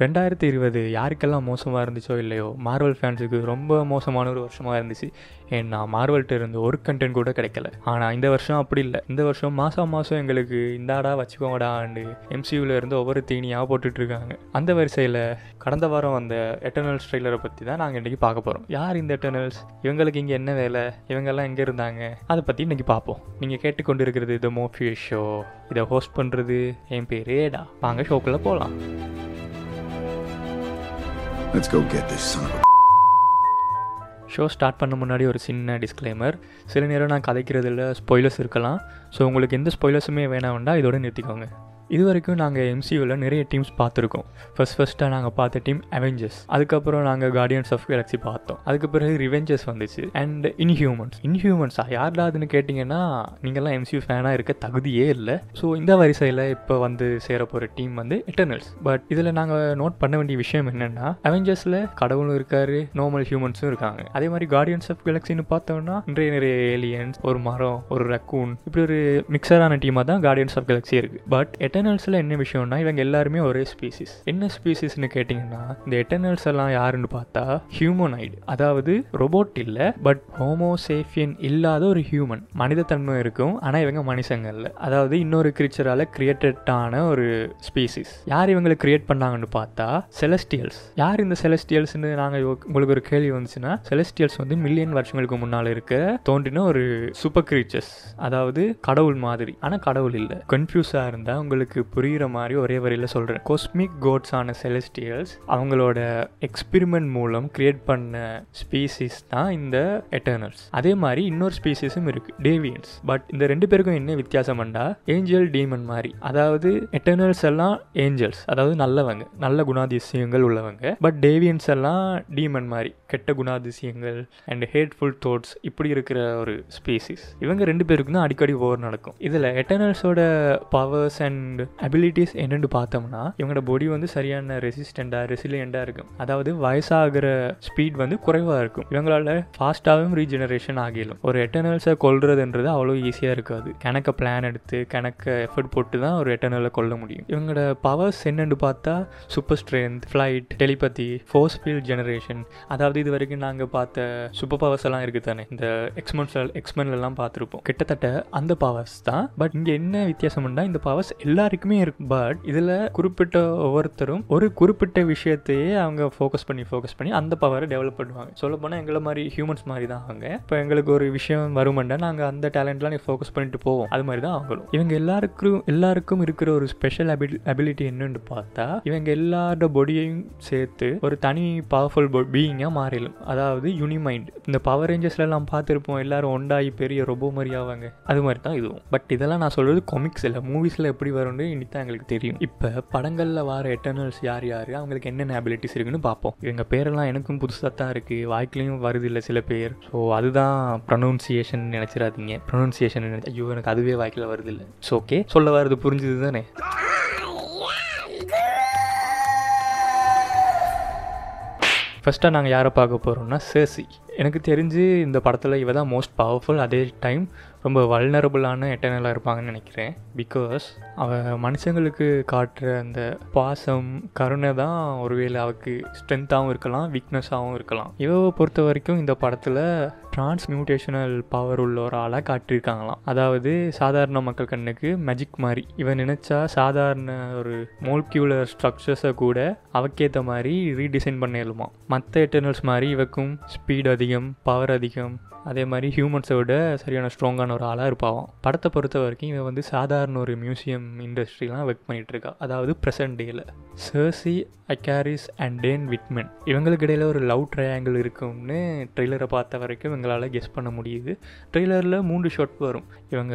ரெண்டாயிரத்தி இருபது யாருக்கெல்லாம் மோசமாக இருந்துச்சோ இல்லையோ மார்வல் ஃபேன்ஸுக்கு ரொம்ப மோசமான ஒரு வருஷமாக இருந்துச்சு. ஏன்னா மார்வல்கிட்ட இருந்து ஒரு கண்டென்ட் கூட கிடைக்கல. ஆனால் இந்த வருஷம் அப்படி இல்லை. இந்த வருஷம் மாதம் மாதம் எங்களுக்கு இந்தாடா வச்சுக்கோங்கடான்னு எம்சியூவில் இருந்து ஒவ்வொரு தீனியாக போட்டுட்ருக்காங்க அந்த வரிசையில் கடந்த வாரம் வந்த எட்டர்னல்ஸ் ட்ரெய்லரை பற்றி தான் நாங்கள் இன்றைக்கி பார்க்க போகிறோம் யார் இந்த எட்டர்னல்ஸ் இவங்களுக்கு இங்கே என்ன வேலை? இவங்கெல்லாம் எங்கே இருந்தாங்க? அதை பற்றி இன்றைக்கி பார்ப்போம். நீங்கள் கேட்டுக்கொண்டு இருக்கிறது இந்த மோஃபியஸ் ஷோ இதை ஹோஸ்ட் பண்ணுறது என் பேர் ஏடா வாங்க ஷோக்குள்ளே போகலாம் let's go get this son of show start பண்ண முன்னாடி ஒரு சின்ன டிஸ்க்ளைமர் சில நேரம் நான் கதைக்கிறதுல ஸ்பாய்லர்ஸ் இருக்கலாம். ஸோ உங்களுக்கு எந்த ஸ்பாய்லர்ஸுமே வேணாம்டா இதோட நிறுத்திக்கோங்க. இது வரைக்கும் நாங்கள் எம்சியூவில் நிறைய டீம்ஸ் பார்த்துருக்கோம். ஃபர்ஸ்ட் ஃபஸ்ட்டாக நாங்கள் பார்த்த டீம் அவெஞ்சர்ஸ் அதுக்கப்புறம் நாங்கள் கார்டியன்ஸ் ஆஃப் கேலக்ஸி பார்த்தோம். அதுக்கு பிறகு ரிவெஞ்சர்ஸ் வந்துச்சு. அண்ட் இன்ஹியூமன்ஸ் இன்ஹியூமன்ஸா யார்டா கேட்டிங்கன்னா நீங்கள்லாம் எம்சியூ ஃபேனாக இருக்க தகுதியே இல்லை. ஸோ இந்த வரிசையில் இப்போ வந்து சேர போகிற டீம் வந்து இட்டர்னல்ஸ் பட் இதில் நாங்கள் நோட் பண்ண வேண்டிய விஷயம் என்னென்னா அவெஞ்சர்ஸில் கடவுளும் இருக்காரு நார்மல் ஹியூமன்ஸும் இருக்காங்க. அதே மாதிரி கார்டியன்ஸ் ஆஃப் கேலக்ஸின்னு பார்த்தோம்னா நிறைய நிறைய ஏலியன்ஸ் ஒரு மரம் ஒரு ரக்கூன் இப்படி ஒரு மிக்சரான டீமாக தான் கார்டியன்ஸ் ஆஃப் கேலக்ஸி இருக்குது பட் எட்டர்னல்ஸில் என்ன விஷயம்னா இவங்க எல்லாருமே ஒரே ஸ்பீசிஸ் என்ன ஸ்பீசிஸ்னு கேட்டிங்கன்னா இந்த எட்டர்னல்ஸ் எல்லாம் யாருன்னு பார்த்தா ஹியூமனைடு அதாவது ரொபோட் இல்லை பட் ஹோமோசேஃபியன் இல்லாத ஒரு ஹியூமன் மனிதத்தன்மை இருக்கும் ஆனால் இவங்க மனுஷங்க இல்லை. அதாவது இன்னொரு கிரீச்சரால் கிரியேட்டடான ஒரு ஸ்பீசிஸ் யார் இவங்களை கிரியேட் பண்ணாங்கன்னு பார்த்தா செலஸ்டியல்ஸ் யார் இந்த செலஸ்டியல்ஸ்னு நாங்கள் உங்களுக்கு ஒரு கேள்வி வந்துச்சுன்னா செலஸ்டியல்ஸ் வந்து மில்லியன் வருஷங்களுக்கு முன்னால் இருக்க தோன்றின ஒரு சூப்பர் கிரீச்சர்ஸ் அதாவது கடவுள் மாதிரி. ஆனால் கடவுள் இல்லை. கன்ஃபியூஸாக இருந்தால் உங்களுக்கு புரிகிற மாதிரி ஒரே வரியில் சொல்கிறேன் கோஸ்மிக் கோட்ஸ் ஆன செலஸ்டியல்ஸ் அவங்களோட எக்ஸ்பிரிமெண்ட் மூலம் கிரியேட் பண்ண ஸ்பீசிஸ் தான் இந்த எட்டர்னல்ஸ் அதே மாதிரி இன்னொரு ஸ்பீசிஸும் இருக்கு டேவியன்ஸ் பட் இந்த ரெண்டு பேருக்கும் என்ன வித்தியாசம்டா ஏஞ்சல் டீமன் மாதிரி. அதாவது எட்டர்னல்ஸ் எல்லாம் ஏஞ்சல்ஸ் அதாவது நல்லவங்க நல்ல குணாதிசயங்கள் உள்ளவங்க. பட் டேவியன்ஸ் எல்லாம் டீமன் மாதிரி கெட்ட குணாதிசயங்கள் அண்ட் ஹேட்ஃபுல் தாட்ஸ் இப்படி இருக்கிற ஒரு ஸ்பீசிஸ் இவங்க ரெண்டு பேருக்கும் தான் அடிக்கடி ஓவர் நடக்கும். இதில் எட்டர்னல்ஸோட பவர்ஸ் அண்ட் அபிலிட்டிஸ் என்னென்னு பார்த்தோம்னா இவங்களோட பாடி வந்து சரியான ரெசிஸ்டண்டாக ரெசிலியண்டாக இருக்கும். அதாவது வயசாகிற ஸ்பீட் வந்து குறைவாக இருக்கும். இவங்களால ஃபாஸ்ட்டாகவும் ரீஜெனரேஷன் ஆகிடும் ஒரு எட்டர்னல்ஸை கொள்றதுன்றது அவ்வளோ ஈஸியாக இருக்காது. கணக்க பிளான் எடுத்து கணக்க எஃபர்ட் போட்டு தான் ஒரு எட்டர்னலை கொல்ல முடியும். இவங்களோட பவர்ஸ் என்னென்னு பார்த்தா super strength flight telepathy force field generation அதாவது இது வரைக்கும் நாங்கள் பார்த்த சூப்பர் பவர்ஸ் எல்லாம் இருக்குது தானே. இந்த எக்ஸ்மென்ஸ் எக்ஸ்மென்லாம் பார்த்துருப்போம். கிட்டத்தட்ட அந்த பவர்ஸ் தான். பட் இங்கே என்ன வித்தியாசம்னா இந்த பவர்ஸ் எல்லாருக்குமே இருக்கு. பட் இதில் குறிப்பிட்ட ஒவ்வொருத்தரும் ஒரு குறிப்பிட்ட விஷயத்தையே அவங்க ஃபோக்கஸ் பண்ணி ஃபோக்கஸ் பண்ணி அந்த பவரை டெவலப் பண்ணுவாங்க. சொல்ல போனால் எங்களை மாதிரி ஹியூமன்ஸ் மாதிரி தான் அவங்க. இப்போ எங்களுக்கு ஒரு விஷயம் வருமெண்டா நாங்கள் அந்த டேலண்ட்லாம் ஃபோக்கஸ் பண்ணிட்டு போவோம். அது மாதிரி தான் அவங்களும். இவங்க எல்லாருக்கும் எல்லாருக்கும் இருக்கிற ஒரு ஸ்பெஷல் அபி அபிலிட்டி என்னன்னு பார்த்தா இவங்க எல்லாரோட பொடியையும் சேர்த்து ஒரு தனி பவர்ஃபுல் பீயிங்காக மாறிடும். அதாவது யூனிமைண்ட் இந்த பவர் ரேஞ்சஸ்லாம் பார்த்துருப்போம். எல்லாரும் ஒண்டாகி பெரிய ரொபோ மாதிரி ஆவாங்க. அது மாதிரி தான் இதுவும். பட் இதெல்லாம் நான் சொல்கிறது கொமிக்ஸ் இல்லை மூவிஸில் எப்படி வரும்னு வந்து இனித்தான் எங்களுக்கு தெரியும். இப்போ படங்களில் வர எட்டர்னல்ஸ் யார் யார்? அவங்களுக்கு என்னென்ன அபிலிட்டிஸ் இருக்குன்னு பார்ப்போம். இவங்க பேரெல்லாம் எனக்கும் புதுசாக தான் இருக்குது வாய்க்குலையும் வருது இல்லை சில பேர். ஸோ அதுதான் ப்ரொனவுன்சியேஷன் நினச்சிடாதீங்க. ப்ரொனவுன்சியேஷன் நினச்சி ஐயோ எனக்கு அதுவே வாய்க்கில் வருது இல்லை. ஸோ ஓகே சொல்ல வரது புரிஞ்சுது தானே? ஃபஸ்ட்டாக நாங்கள் யாரை பார்க்க போகிறோம்னா சேசி எனக்கு தெரிஞ்சு இந்த படத்தில் இவ தான் மோஸ்ட் பவர்ஃபுல் அதே டைம் ரொம்ப வல்னரபுளான எட்டர்னலாக இருப்பாங்கன்னு நினைக்கிறேன். பிகாஸ் அவள் மனுஷங்களுக்கு காட்டுற அந்த பாசம் கருணை தான் ஒருவேளை அவளுக்கு ஸ்ட்ரென்த்தாகவும் இருக்கலாம் வீக்னஸாகவும் இருக்கலாம். இவவை பொறுத்த வரைக்கும் இந்த படத்தில் டிரான்ஸ்மியூட்டேஷனல் பவர் உள்ள ஒரு ஆளாக காட்டியிருக்காங்களாம். அதாவது சாதாரண மக்கள் கண்ணுக்கு மேஜிக் மாதிரி. இவன் நினச்சா சாதாரண ஒரு மோல்கியூலர் ஸ்ட்ரக்சர்ஸை கூட அவக்கேற்ற மாதிரி ரீடிசைன் பண்ணிடலுமா மற்ற எட்டர்னல்ஸ் மாதிரி இவக்கும் ஸ்பீட் அதிகம் பவர் அதிகம் அதே மாதிரி ஹியூமன்ஸை விட சரியான ஸ்ட்ராங்கான ஒரு ஆளாக இருப்பாவும் படத்தை பொறுத்த வரைக்கும் இவன் வந்து சாதாரண ஒரு மியூசியம் இண்டஸ்ட்ரிலாம் ஒர்க் பண்ணிகிட்டு இருக்கா அதாவது ப்ரெசன்ட் டேயில் Sersi Ikaris and Dane Whitman இவங்களுக்கு இடையில் ஒரு லவ் ட்ரையாங்கிள் இருக்கும்னு ட்ரெய்லரை பார்த்த வரைக்கும் இவங்களால் கெஸ் பண்ண முடியுது. ட்ரெய்லரில் மூன்று ஷாட் வரும். இவங்க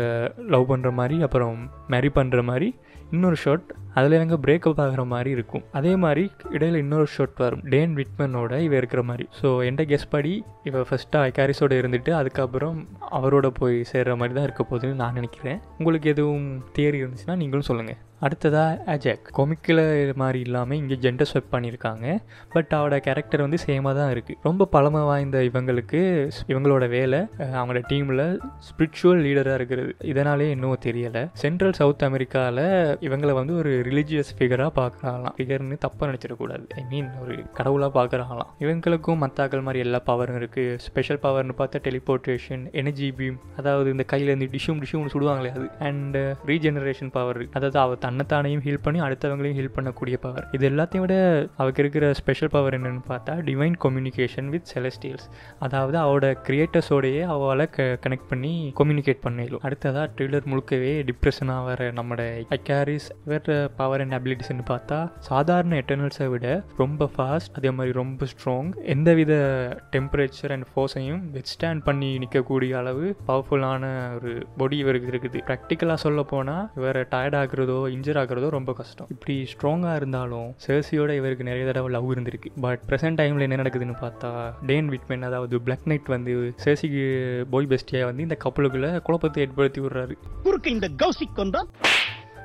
லவ் பண்ணுற மாதிரி அப்புறம் மேரி பண்ணுற மாதிரி இன்னொரு ஷாட் அதில் இவங்க பிரேக்கப் ஆகிற மாதிரி இருக்கும். அதே மாதிரி இடையில இன்னொரு ஷாட் வரும். டேன் விட்மனோட இவ இருக்கிற மாதிரி. ஸோ எந்த கெஸ் படி இவ ஃபஸ்ட்டாக ஐகாரிஸோட இருந்துட்டு அதுக்கப்புறம் அவரோட போய் சேர்கிற மாதிரி தான் இருக்க போகுதுன்னு நான் நினைக்கிறேன். உங்களுக்கு எதுவும் தியரி இருந்துச்சுன்னா நீங்களும் சொல்லுங்கள் அடுத்ததாக அஜாக் கொமிக்கில் மாதிரி இல்லாமல் இங்கே ஜெண்டர் ஸ்வெப் பண்ணியிருக்காங்க பட் அவரோட கேரக்டர் வந்து சேமாக தான் இருக்குது ரொம்ப பழமை வாய்ந்த இவங்களுக்கு இவங்களோட வேலை அவங்களோட டீமில் ஸ்பிரிச்சுவல் லீடராக இருக்கிறது. இதனாலே இன்னும் தெரியலை. சென்ட்ரல் சவுத் அமெரிக்காவில் இவங்களை வந்து ஒரு ரிலீஜியஸ் ஃபிகராக பார்க்குறாங்களாம். ஃபிகர்னு தப்பாக நினச்சிடக்கூடாது. ஐ மீன் ஒரு கடவுளாக பார்க்குறாங்களாம். இவங்களுக்கும் மத்தாக்கள் மாதிரி எல்லா பவரும் இருக்குது ஸ்பெஷல் பவர்னு பார்த்தா டெலிபோர்ட்டேஷன் எனர்ஜி பீம் அதாவது இந்த கையிலேருந்து டிஷ்ஷும் டிஷ்யூம்னு சுடுவாங்களே அது. அண்ட் ரீஜெனரேஷன் பவர் அதாவது அவள் தன்னைத்தானையும் ஹீல் பண்ணி அடுத்தவங்களையும் ஹீல் பண்ணக்கூடிய பவர் இது எல்லாத்தையும் விட அவருக்கு இருக்கிற ஸ்பெஷல் பவர் என்னன்னு பார்த்தா டிவைன் கம்யூனிகேஷன் வித் செலஸ்டியல்ஸ் அதாவது அவரோட கிரியேட்டர்ஸோடையே அவளை க கனெக்ட் பண்ணி கம்யூனிகேட் பண்ணிடும் அடுத்ததாக ட்ரெய்லர் முழுக்கவே டிப்ரெஷன் ஆகிற நம்மளோட ஐக்காரிஸ் வேற பவர் அண்ட் அபிலிட்டிஸ்னு பார்த்தா சாதாரண எட்டர்னல்ஸை விட ரொம்ப ஃபாஸ்ட் அதே மாதிரி ரொம்ப ஸ்ட்ராங் எந்தவித டெம்பரேச்சர் அண்ட் ஃபோர்ஸையும் வித்ஸ்டாண்ட் பண்ணி நிற்கக்கூடிய அளவு பவர்ஃபுல்லான ஒரு பொடி இவருக்கு இருக்குது. ப்ராக்டிக்கலாக சொல்ல போனால் இவர் டயர்ட் ஆகுறதோ இன்ஜர் ஆகிறதும் ரொம்ப கஷ்டம். இப்படி ஸ்ட்ராங்காக இருந்தாலும் சேர்சியோட இவருக்கு நிறைய தடவை லவ் இருந்திருக்கு. பட் ப்ரெசென்ட் டைமில் என்ன நடக்குதுன்னு பார்த்தா டேன் விட்மென் அதாவது பிளாக் நைட் வந்து சேர்சிக்கு போய் பெஸ்டியாக வந்து இந்த கப்பலுக்குள்ளே குழப்பத்தை ஏற்படுத்தி விடுறாரு. குறுக்கு இந்த கௌசிக் கொண்டா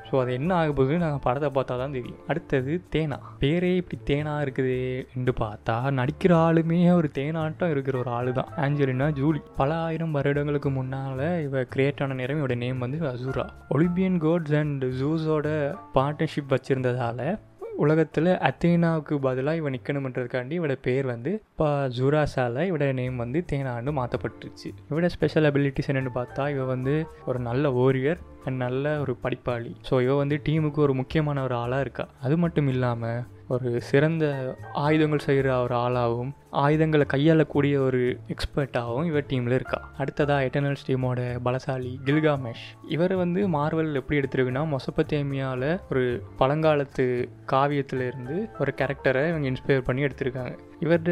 ஸோ அது என்ன ஆக போகுதுன்னு நாங்கள் படத்தை பார்த்தா தான் தெரியும். அடுத்தது தேனா. பேரே இப்படி தேனா இருக்குது என்று பார்த்தா நடிக்கிற ஆளுமே ஒரு தேனாட்டம் இருக்கிற ஒரு ஆளு தான் ஆஞ்சலினா ஜூலி. பல ஆயிரம் வருடங்களுக்கு முன்னால் இவ கிரியேட் ஆன நேரம் இவட நேம் வந்து அசூரா. ஒலிம்பியன் கோட்ஸ் அண்ட் ஜூஸோட பார்ட்னர்ஷிப் வச்சுருந்ததால் உலகத்தில் அத்தேனாவுக்கு பதிலாக இவன் நிற்கணுன்றதுக்காண்டி இவட பேர் வந்து இப்போ ஜூராசால. இவட நேம் வந்து தேனான்னு மாற்றப்பட்டுருச்சு இவட ஸ்பெஷல் அபிலிட்டிஸ் என்னென்னு பார்த்தா இவ வந்து ஒரு நல்ல ஓரியர் அண்ட் நல்ல ஒரு படிப்பாளி. ஸோ இவன் வந்து டீமுக்கு ஒரு முக்கியமான ஒரு ஆளாக இருக்கா. அது மட்டும் இல்லாமல் ஒரு சிறந்த ஆயுதங்கள் செய்கிற ஒரு ஆளாகவும் ஆயுதங்களை கையாளக்கூடிய ஒரு எக்ஸ்பர்ட்டாகவும் இவர் டீமில் இருக்கா. அடுத்ததாக எட்டர்னல்ஸ் டீமோட பலசாலி கில்காமேஷ் இவர் வந்து மார்வல் எப்படி எடுத்துருக்குன்னா மொசப்பத்தேமியாவில் ஒரு பழங்காலத்து காவியத்தில் இருந்து ஒரு கேரக்டரை இவங்க இன்ஸ்பயர் பண்ணி எடுத்திருக்காங்க. இவரோட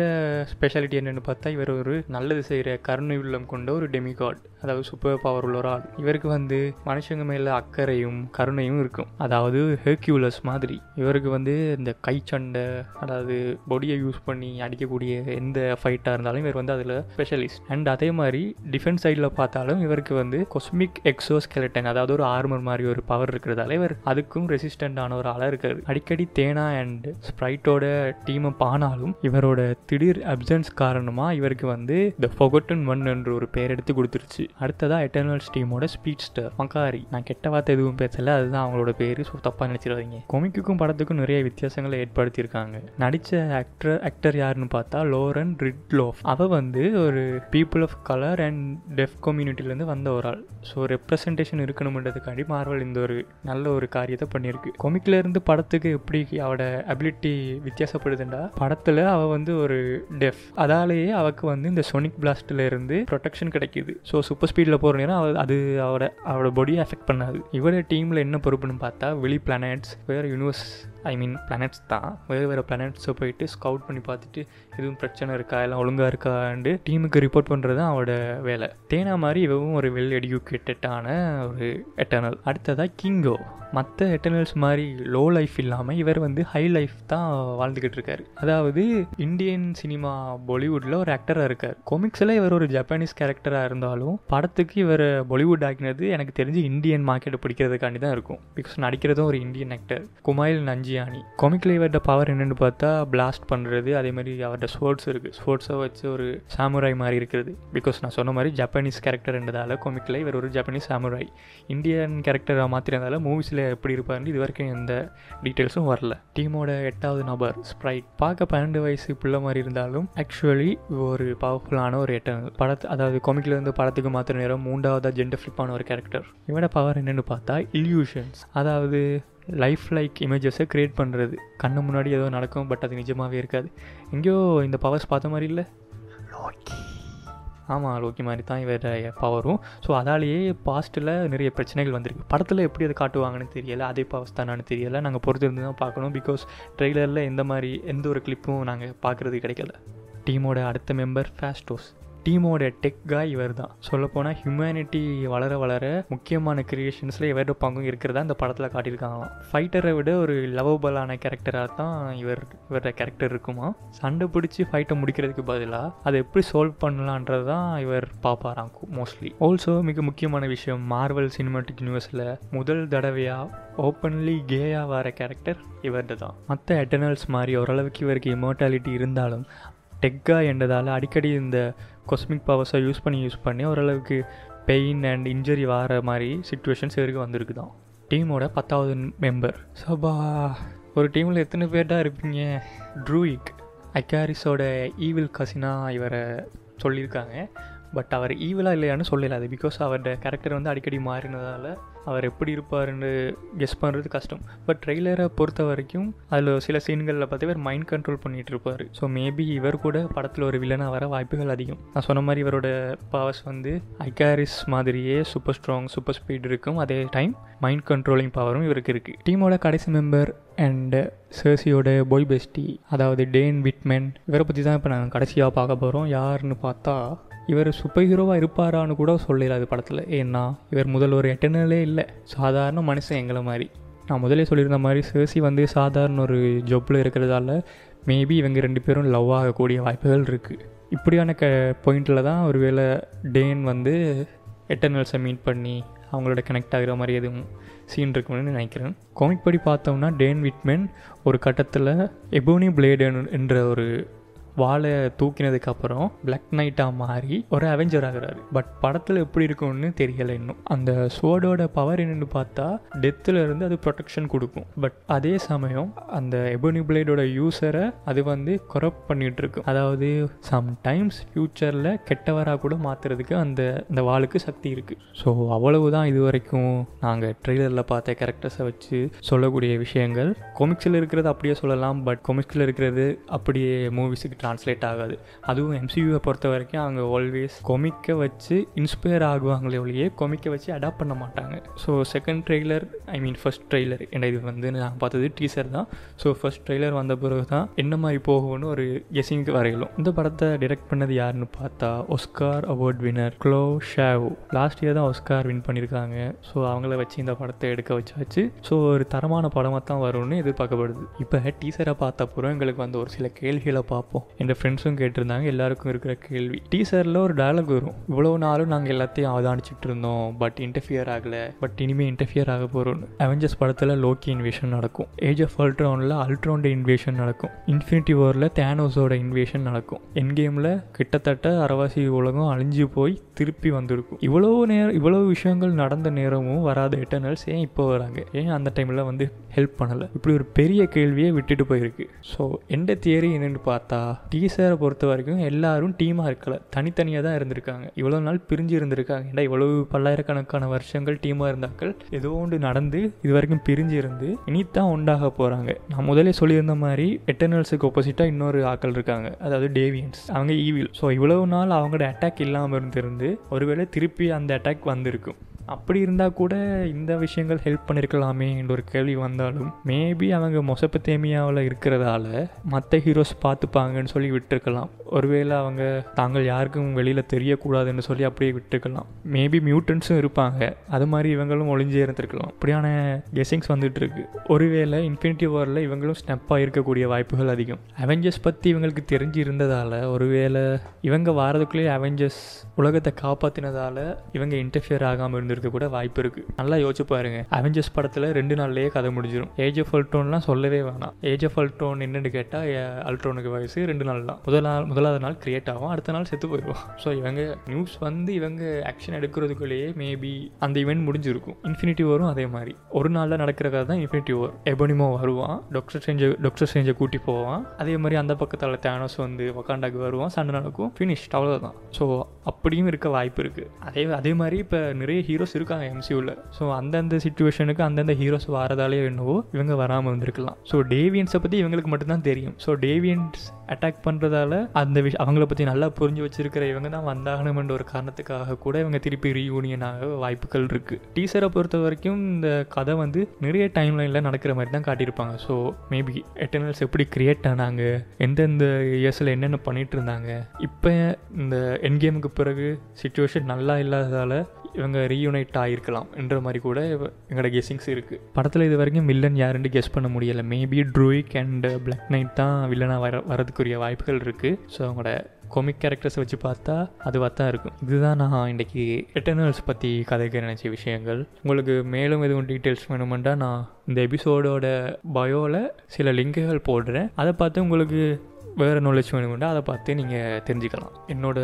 ஸ்பெஷாலிட்டி என்னென்னு பார்த்தா இவர் ஒரு நல்லது செய்கிற கருணை உள்ளம் கொண்ட ஒரு டெமிகாட் அதாவது சூப்பர் பவர் உள்ள ஒரு ஆள். இவருக்கு வந்து மனுஷங்க மேலே அக்கறையும் கருணையும் இருக்கும். அதாவது ஹெர்க்யூலஸ் மாதிரி. இவருக்கு வந்து இந்த கை சண்டை அதாவது பொடியை யூஸ் பண்ணி அடிக்கக்கூடிய எந்த ஃபைட்டாக இருந்தாலும் இவர் வந்து அதில் ஸ்பெஷலிஸ்ட் அண்ட் அதே மாதிரி டிஃபென்ஸ் சைடில் பார்த்தாலும் இவருக்கு வந்து கொஸ்மிக் எக்ஸோ ஸ்கெலட்டன் அதாவது ஒரு ஆர்மர் மாதிரி ஒரு பவர் இருக்கிறதால இவர் அதுக்கும் ரெசிஸ்டண்ட் ஆன ஒரு ஆளாக இருக்காரு. அடிக்கடி தேனா அண்ட் ஸ்ப்ரைட்டோட டீமை பானாலும் இவரோட திடீர் அப்சன்ஸ் காரணமாக இவருக்கு வந்து த ஃபொகட்டன் ஒன் என்ற ஒரு பேர் எடுத்து கொடுத்துருச்சு. அடுத்ததாக எட்டர்னல்ஸ் டீமோட ஸ்பீட்ஸ்டர் மக்காரி நான் கெட்ட வார்த்தை எதுவும் பேசல அதுதான் அவங்களோட பேர். ஸோ தப்பாக நினச்சிடாதீங்க. கொமிக்குக்கும் படத்துக்கும் நிறைய வித்தியாசங்களை ஏற்படுத்தியிருக்காங்க. நடித்த ஆக்டர் ஆக்டர் யாருன்னு பார்த்தா லோரன் ரிட்லோஃப் அவள் வந்து ஒரு people of colour and deaf கம்யூனிட்டிலேருந்து வந்த ஒரு ஆள். ஸோ ரெப்ரசன்டேஷன் இருக்கணுன்றதுக்காண்டி மார்வல் இந்த ஒரு நல்ல ஒரு காரியத்தை பண்ணியிருக்கு. கொமிக்லேருந்து படத்துக்கு எப்படி அவட அபிலிட்டி வித்தியாசப்படுதுண்டா? படத்தில் அவள் வந்து ஒரு டெஃப் அதாலேயே அவக்கு வந்து இந்த சொனிக் பிளாஸ்ட்ல இருந்து ப்ரொடெக்ஷன் கிடைக்குது. ஸோ சூப்பர் ஸ்பீடில் போகிற நேரம் அவள் அது அவட அவளோட பாடியை அஃபெக்ட் பண்ணாது. இவரோட டீமில் என்ன பொறுப்புன்னு பார்த்தா வெளி பிளானட்ஸ் வேறு யூனிவர்ஸ் ஐ மீன் பிளானட்ஸ் தான். வேறு வேறு பிளானட்ஸை போயிட்டு ஸ்கவுட் பண்ணி பார்த்துட்டு எதுவும் பிரச்சனை இருக்கா? எல்லாம் ஒழுங்காக இருக்காண்டு டீமுக்கு ரிப்போர்ட் பண்ணுறது தான் அவரோட வேலை. தேனா மாதிரி இவவும் ஒரு வெல் எடியூக்கேட்டடான ஒரு எட்டர்னல் அடுத்ததாக கிங்கோ மற்ற எட்டர்னல்ஸ் மாதிரி லோ லைஃப் இல்லாமல் இவர் வந்து ஹை லைஃப் தான் வாழ்ந்துக்கிட்டு இருக்காரு. அதாவது இந்தியன் சினிமா பாலிவுட்டில் ஒரு ஆக்டராக இருக்கார். கொமிக்ஸில் இவர் ஒரு ஜப்பானீஸ் கேரக்டராக இருந்தாலும் படத்துக்கு இவர் பாலிவுட் ஆக்கினது எனக்கு தெரிஞ்சு இந்தியன் மார்க்கெட்டை பிடிக்கிறதுக்காண்டி தான் இருக்கும். பிகாஸ் நடிக்கிறதும் ஒரு இந்தியன் ஆக்டர் குமாயில் நஞ்சியானி கொமிக்கில் இவர்ட பவர் என்னென்னு பார்த்தா பிளாஸ்ட் பண்ணுறது அதே மாதிரி அவர்கிட்ட ஸ்போர்ட்ஸ் இருக்குது ஸ்போர்ட்ஸை வச்சு ஒரு சாமுராய் மாதிரி இருக்கிறது. பிகாஸ் நான் சொன்ன மாதிரி ஜப்பானீஸ் கேரக்டர்ன்றதால கொமிக்கில் இவர் ஒரு ஜப்பானீஸ் சாமுராய் இந்தியன் கேரக்டராக மாற்றினதால மூவிஸில் எப்படி இருப்பாருன்னு இது வரைக்கும் எந்த டீட்டெயில்ஸும் வரல. டீமோட எட்டாவது நபர் ஸ்ப்ரைட் பார்க்க பன்னெண்டு வயசு பிள்ளை மாதிரி இருந்தாலும் ஆக்சுவலி ஒரு பவர்ஃபுல்லான ஒரு எட்டர்னல் படத்து அதாவது கொமிக்லேருந்து இருந்து படத்துக்கு மாத்திர நேரம் மூன்றாவதாக ஜெண்டர் ஃப்ளிப்பான ஒரு கேரக்டர் இவனோட பவர் என்னென்னு பார்த்தா இல்யூஷன்ஸ் அதாவது லைஃப் லைக் இமேஜஸை க்ரியேட் பண்ணுறது கண்ணு முன்னாடி ஏதோ நடக்கும் பட் அது நிஜமாகவே இருக்காது. எங்கேயோ இந்த பவர்ஸ் பார்த்த மாதிரி இல்லை? ஆமாம் லோக்கி மாதிரி தான் இவர் பவரும் ஸோ அதாலேயே பாஸ்ட்டில் நிறைய பிரச்சனைகள் வந்திருக்கு. படத்தில் எப்படி அதை காட்டுவாங்கன்னு தெரியல. அதே பவர்ஸ் தானான்னு தெரியல. நாங்கள் பொறுத்து இருந்து தான் பார்க்கணும். பிகாஸ் ட்ரெய்லரில் எந்த மாதிரி எந்த ஒரு கிளிப்பும் நாங்கள் பார்க்குறது கிடைக்கல. டீமோட அடுத்த மெம்பர் ஃபேஸ்டோஸ் டீமோட டெக் காய் இவர் தான் சொல்லப்போனால் ஹியூமனிட்டி வளர வளர முக்கியமான கிரியேஷன்ஸில் இவரோட பங்கும் இருக்கிறதா இந்த படத்தில் காட்டியிருக்காங்களாம். ஃபைட்டரை விட ஒரு லவபலான கேரக்டராக தான் இவர் இவரோட கேரக்டர் இருக்குமா சண்டை பிடிச்சி ஃபைட்டை முடிக்கிறதுக்கு பதிலாக அதை எப்படி சால்வ் பண்ணலான்றது தான் இவர் பார்ப்பாராம் மோஸ்ட்லி ஆல்சோ மிக முக்கியமான விஷயம் மார்வல் சினிமாட்டிக் யூனிவர்ஸில் முதல் தடவையாக ஓப்பன்லி கேயாக வர கேரக்டர் இவர்கிட்ட தான் மற்ற எட்டர்னல்ஸ் மாதிரி ஓரளவுக்கு இவருக்கு இமோட்டாலிட்டி இருந்தாலும் டெக்கா என்றதால் அடிக்கடி இந்த கொஸ்மிக் பவர்ஸை யூஸ் பண்ணி யூஸ் பண்ணி ஓரளவுக்கு பெயின் அண்ட் இன்ஜுரி வர மாதிரி சுச்சுவேஷன்ஸ் இவருக்கு வந்திருக்கு தான் டீமோட பத்தாவது மெம்பர் சபா ஒரு டீமில் எத்தனை பேர் தான் இருப்பீங்க? ட்ரூயிக் அக்காரிஸோட ஈவில் கசினா இவரை சொல்லியிருக்காங்க. பட் அவர் ஈவிலாக இல்லையான்னு சொல்லலை அது பிகாஸ் அவரோட கேரக்டர் வந்து அடிக்கடி மாறினதால் அவர் எப்படி இருப்பாருன்னு கெஸ் பண்ணுறது கஷ்டம். பட் ட்ரெய்லரை பொறுத்த வரைக்கும் அதில் சில சீன்களில் பார்த்து இவர் மைண்ட் கண்ட்ரோல் பண்ணிகிட்டு இருப்பார். ஸோ மேபி இவர் கூட படத்தில் ஒரு வில்லனாக வர வாய்ப்புகள் அதிகம். நான் சொன்ன மாதிரி இவரோட பவர்ஸ் வந்து ஐகாரிஸ் மாதிரியே சூப்பர் ஸ்ட்ராங் சூப்பர் ஸ்பீட் இருக்கும். அதே டைம் மைண்ட் கண்ட்ரோலிங் பவரும் இவருக்கு இருக்குது டீமோட கடைசி மெம்பர் அண்டு சர்சியோட பாய் பெஸ்டி அதாவது டேன் விட்மென் இவரை பற்றி தான் இப்போ நாங்கள் கடைசியாக பார்க்க போகிறோம் யாருன்னு பார்த்தா இவர் சூப்பர் ஹீரோவாக இருப்பாரான்னு கூட சொல்லல அது படத்தில். ஏன்னா இவர் முதல் ஒரு எட்டர்னலே இல்லை. சாதாரண மனுஷன் எங்களை மாதிரி. நான் முதலே சொல்லியிருந்த மாதிரி சர்சி வந்து சாதாரண ஒரு ஜொப்பில் இருக்கிறதால மேபி இவங்க ரெண்டு பேரும் லவ் ஆகக்கூடிய வாய்ப்புகள் இருக்குது இப்படியான க பாயிண்டில் தான் ஒருவேளை டேன் வந்து எட்டர்னல்ஸை மீட் பண்ணி அவங்களோட கனெக்ட் ஆகிற மாதிரி எதுவும் சீன் இருக்கும்னு நினைக்கிறேன். காமிக் படி பார்த்தோம்னா டேன் விட்மென் ஒரு கட்டத்தில் எபோனி பிளேடு என்ற ஒரு வாழை தூக்கினதுக்கு அப்புறம் பிளாக் நைட்டாக மாறி ஒரு அவெஞ்சர் ஆகுறாரு. பட் படத்தில் எப்படி இருக்கும்னு தெரியலை இன்னும். அந்த சோடோட பவர் என்னன்னு பார்த்தா டெத்தில் இருந்து அது ப்ரொடெக்ஷன் கொடுக்கும். பட் அதே சமயம் அந்த எபோனி பிளேடோட யூஸரை அது வந்து குறப் பண்ணிட்டு இருக்கும். அதாவது சம்டைம்ஸ் ஃப்யூச்சரில் கெட்டவராக கூட மாற்றுறதுக்கு அந்த அந்த வாளுக்கு சக்தி இருக்குது ஸோ அவ்வளவுதான் இது வரைக்கும் நாங்கள் ட்ரெய்லரில் பார்த்த கேரக்டர்ஸை வச்சு சொல்லக்கூடிய விஷயங்கள். கொமிக்ஸில் இருக்கிறது அப்படியே சொல்லலாம் பட் கொமிக்ஸில் இருக்கிறது அப்படியே மூவிஸுக்கு ட்ரான்ஸ்லேட் ஆகாது. அதுவும் எம்சியூவை பொறுத்த வரைக்கும் அவங்க ஆல்வேஸ் கொமிக்க வச்சு இன்ஸ்பயர் ஆகுவாங்களே ஒழியே கொமிக்க வச்சு அடாப்ட் பண்ண மாட்டாங்க. So second trailer I mean first trailer என்ன இது வந்து நான் பார்த்தது டீசர் தான். ஸோ ஃபர்ஸ்ட் ட்ரெய்லர் வந்த பிறகு தான் என்ன மாதிரி போகும்னு ஒரு கெஸிங்க்கு வரையிலும் இந்த படத்தை டிரெக்ட் பண்ணது யாருன்னு பார்த்தா Oscar award winner Chloe Zhao last year தான் ஒஸ்கார் வின் பண்ணியிருக்காங்க. ஸோ அவங்கள வச்சு இந்த படத்தை எடுக்க வச்சாச்சு. ஸோ ஒரு தரமான படமாக தான் வரும்னு எதிர்பார்க்கப்படுது. இப்போ டீசரை பார்த்த அப்புறம் எங்களுக்கு வந்து ஒரு சில கேள்விகளை பார்ப்போம். என் ஃப்ரெண்ட்ஸும் கேட்டிருந்தாங்க. எல்லாருக்கும் இருக்கிற கேள்வி. டீசரில் ஒரு டயலாக் வரும். இவ்வளோ நாளும் நாங்கள் எல்லாத்தையும் அவதானிச்சிட்டு இருந்தோம். பட் இன்டர்ஃபியர் ஆகலை. பட் இனிமேல் இன்டர்ஃபியர் ஆக போகிறோம்னு அவெஞ்சர்ஸ் படத்தில் லோக்கி இன்வேஷன் நடக்கும். ஏஜ் ஆஃப் அல்ட்ரானில் அல்ட்ரானோட இன்வேஷன் நடக்கும். இன்ஃபினிட்டி வாரில் தேனோஸோட இன்வேஷன் நடக்கும். என் கேமில் கிட்டத்தட்ட அரவாசி உலகம் அழிஞ்சு போய் திருப்பி வந்திருக்கும். இவ்வளோ நேரம் இவ்வளோ விஷயங்கள் நடந்த நேரமும் வராத எட்டர்னல்ஸ் ஏன் இப்போ வராங்க? ஏன் அந்த டைமில் வந்து ஹெல்ப் பண்ணலை? இப்படி ஒரு பெரிய கேள்வியை விட்டுட்டு போயிருக்கு. ஸோ எந்த தியரி என்னென்னு பார்த்தா டீசரை பொறுத்த வரைக்கும் எல்லாரும் டீமாக இருக்கலை. தனித்தனியாக தான் இருந்திருக்காங்க. இவ்வளோ நாள் பிரிஞ்சு இருந்திருக்காங்க. ஏன்னா இவ்வளவு பல்லாயிரக்கணக்கான வருஷங்கள் டீமாக இருந்தாக்கள்? ஏதோ ஒன்று நடந்து இது வரைக்கும் பிரிஞ்சு இருந்து இனித்தான் உண்டாக போகிறாங்க நான் முதலே சொல்லியிருந்த மாதிரி எட்டர்னல்ஸுக்கு ஆப்போசிட்டாக இன்னொரு ஆக்கள் இருக்காங்க. அதாவது டேவியன்ஸ் அவங்க ஈவில் ஸோ இவ்வளவு நாள் அவங்களோட அட்டாக் இல்லாமல் இருந்திருந்து ஒருவேளை திருப்பி அந்த அட்டாக் வந்திருக்கும். அப்படி இருந்தால் கூட இந்த விஷயங்கள் ஹெல்ப் பண்ணியிருக்கலாமே என்ற ஒரு கேள்வி வந்தாலும் மேபி அவங்க மொசப்பத்தேமியாவில் இருக்கிறதால மற்ற ஹீரோஸ் பார்த்துப்பாங்கன்னு சொல்லி விட்டுருக்கலாம். ஒருவேளை அவங்க தாங்கள் யாருக்கும் வெளியில் தெரியக்கூடாதுன்னு சொல்லி அப்படியே விட்டுருக்கலாம் மேபி மியூட்டன்ஸும் இருப்பாங்க. அது மாதிரி இவங்களும் ஒளிஞ்சே இருந்திருக்கலாம். அப்படியான கெஸிங்ஸ் வந்துட்டு இருக்கு. ஒருவேளை இன்ஃபினிட்டி வாரில் இவங்களும் ஸ்னெப்பாக இருக்கக்கூடிய வாய்ப்புகள் அதிகம். அவெஞ்சர்ஸ் பற்றி இவங்களுக்கு தெரிஞ்சு இருந்ததால் ஒருவேளை இவங்க வாரதுக்குள்ளேயே அவெஞ்சர்ஸ் உலகத்தை காப்பாற்றினதால இவங்க இன்டர்ஃபியர் ஆகாமல் இருந்திருக்க கூட வாய்ப்பு இருக்குது நல்லா யோசிச்சு பாருங்க. அவெஞ்சர்ஸ் படத்தில் ரெண்டு நாள்லேயே கதை முடிஞ்சிடும் ஏஜ் ஆஃப் அல்ட்ரோன்லாம் சொல்லவே வேணாம். ஏஜ் ஆஃப் அல்ட்ரோன் என்னென்னு கேட்டால் அல்ட்ரோனுக்கு வயசு ரெண்டு நாள் தான் முதல் நாள் முதலாவது நாள் கிரியேட் ஆகும் அடுத்த நாள் செத்து போயிடுவோம். ஸோ இவங்க நியூஸ் வந்து இவங்க ஆக்ஷன் எடுக்கிறதுக்குள்ளேயே மேபி அந்த இவெண்ட் முடிஞ்சிருக்கும். இன்ஃபினிட்டி வரும் அதே மாதிரி. ஒரு நாளில் நடக்கிற கதை தான் இன்ஃபினிட்டி ஓர் எபனிமோ வருவான் டாக்டர் செஞ்ச டாக்டர் ஸ்ட்ரேஞ்சை கூட்டி போவான். அதே மாதிரி அந்த பக்கத்தில் தேனோஸ் வந்து வக்காண்டாக்கு வருவான். சண்டை நடக்கும். ஃபினிஷ் அவ்வளோதான் ஸோ அப்படியும் இருக்க வாய்ப்பு இருக்குது அதே அதே மாதிரி இப்போ நிறைய ஹீரோஸ் ஹீரோஸ் இருக்காங்க எம்சியூவில் ஸோ அந்தந்த சுச்சுவேஷனுக்கு அந்தந்த ஹீரோஸ் வரதாலே என்னவோ இவங்க வராமல் வந்திருக்கலாம். ஸோ டேவியன்ஸை பற்றி இவங்களுக்கு மட்டும்தான் தெரியும். ஸோ டேவியன்ஸ் அட்டாக் பண்ணுறதால அந்த விஷயம் அவங்கள பற்றி நல்லா புரிஞ்சு வச்சுருக்கிற இவங்க தான் வந்தாகணுமென்ற ஒரு காரணத்துக்காக கூட இவங்க திருப்பி ரீயூனியன் ஆக வாய்ப்புகள் இருக்குது டீசரை பொறுத்த வரைக்கும் இந்த கதை வந்து நிறைய டைம் லைனில் நடக்கிற மாதிரி தான் காட்டியிருப்பாங்க. ஸோ மேபி எட்டர்னல்ஸ் எப்படி கிரியேட் ஆனாங்க எந்தெந்த இயர்ஸில் என்னென்ன பண்ணிகிட்டு இருந்தாங்க இப்போ இந்த என் கேமுக்கு பிறகு சுச்சுவேஷன் நல்லா இல்லாததால் இவங்க ரீயூனைட் ஆகிருக்கலாம் என்ற மாதிரி கூட எங்களோட கெஸ்ஸிங்ஸ் இருக்குது படத்தில் இது வரைக்கும் வில்லன் யாருன்னு கெஸ் பண்ண முடியலை. Maybe Druig and black knight தான் வில்லனாக வர வரதுக்குரிய வாய்ப்புகள் இருக்குது ஸோ அவங்களோட கொமிக் கேரக்டர்ஸை வச்சு பார்த்தா அதுவாக தான் இருக்கும். இதுதான் நான் இன்றைக்கி எட்டர்னல்ஸ் பற்றி கதைக்க நினச்ச விஷயங்கள். உங்களுக்கு மேலும் எதுவும் டீட்டெயில்ஸ் வேணுமெண்டா நான் இந்த எபிசோடோட பயோவில் சில லிங்குகள் போடுறேன். அதை பார்த்து உங்களுக்கு வேறு நாலேஜ் வேணுமெண்டா அதை பார்த்து நீங்கள் தெரிஞ்சுக்கலாம். என்னோட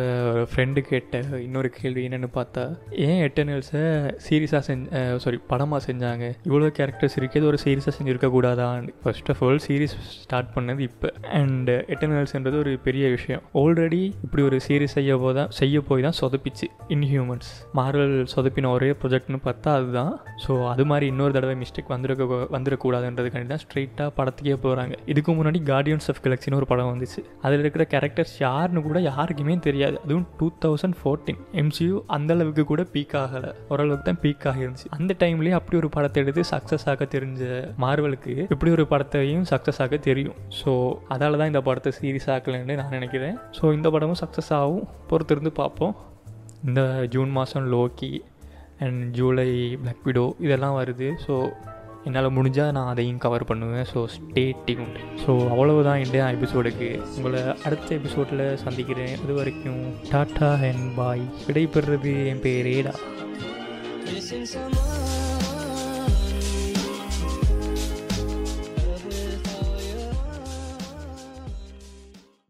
ஃப்ரெண்டு கேட்ட இன்னொரு கேள்வி என்னென்னு பார்த்தா ஏன் எட்டர்னல்ஸை சீரியஸாக செஞ்ச சாரி படமாக செஞ்சாங்க? இவ்வளோ கேரக்டர்ஸ் இருக்குது ஒரு சீரியஸாக செஞ்சுருக்கக்கூடாதான்னு first of all series start பண்ணது இப்போ. அண்ட் எட்டர்னல்ஸ்ன்றது ஒரு பெரிய விஷயம். ஆல்ரெடி இப்படி ஒரு சீரிஸ் செய்ய போய் தான் செய்ய போய் தான் சொதப்பிச்சு. இன்ஹியூமன்ஸ் மார்வல் சொதப்பின ஒரே ப்ரொஜெக்ட்னு பார்த்தா அதுதான். ஸோ அது மாதிரி இன்னொரு தடவை மிஸ்டேக் வந்துருக்க வந்துடக்கூடாதுன்றதுக்காண்டி தான் ஸ்ட்ரெயிட்டாக படத்துக்கே போகிறாங்க இதுக்கு முன்னாடி கார்டியன்ஸ் ஆஃப் கலெக்ஷன் ஒரு படம் வந்துச்சு அதில் இருக்கிற கேரக்டர்ஸ் யாருன்னு கூட யாருக்குமே தெரியாது. அதுவும் டூ தௌசண்ட் ஃபோர்டீன் எம்சியூ அந்தளவுக்கு கூட பீக் ஆகலை. ஓரளவுக்கு தான் பீக் ஆகிருந்துச்சு. அந்த டைம்லேயே அப்படி ஒரு படத்தை எடுத்து சக்ஸஸ் ஆக தெரிஞ்ச மார்வலுக்கு இப்படி ஒரு படத்தையும் சக்ஸஸ் ஆக தெரியும். ஸோ அதால் தான் இந்த படத்தை சீரியஸ் ஆக்கலைன்னு நான் நினைக்கிறேன். ஸோ இந்த படமும் சக்ஸஸ் ஆகும். பொறுத்திருந்து பார்ப்போம். இந்த ஜூன் மாதம் Loki and July black widow இதெல்லாம் வருது. ஸோ என்னால் முடிஞ்சால் நான் அதையும் கவர் பண்ணுவேன். ஸோ ஸ்டே டியூன் ஸோ அவ்வளவுதான் இந்தியா எபிசோடுக்கு உங்களை அடுத்த எபிசோடில் சந்திக்கிறேன். இது வரைக்கும் டாட்டா அண்ட் பாய் விடைபெறுறது என் பேர்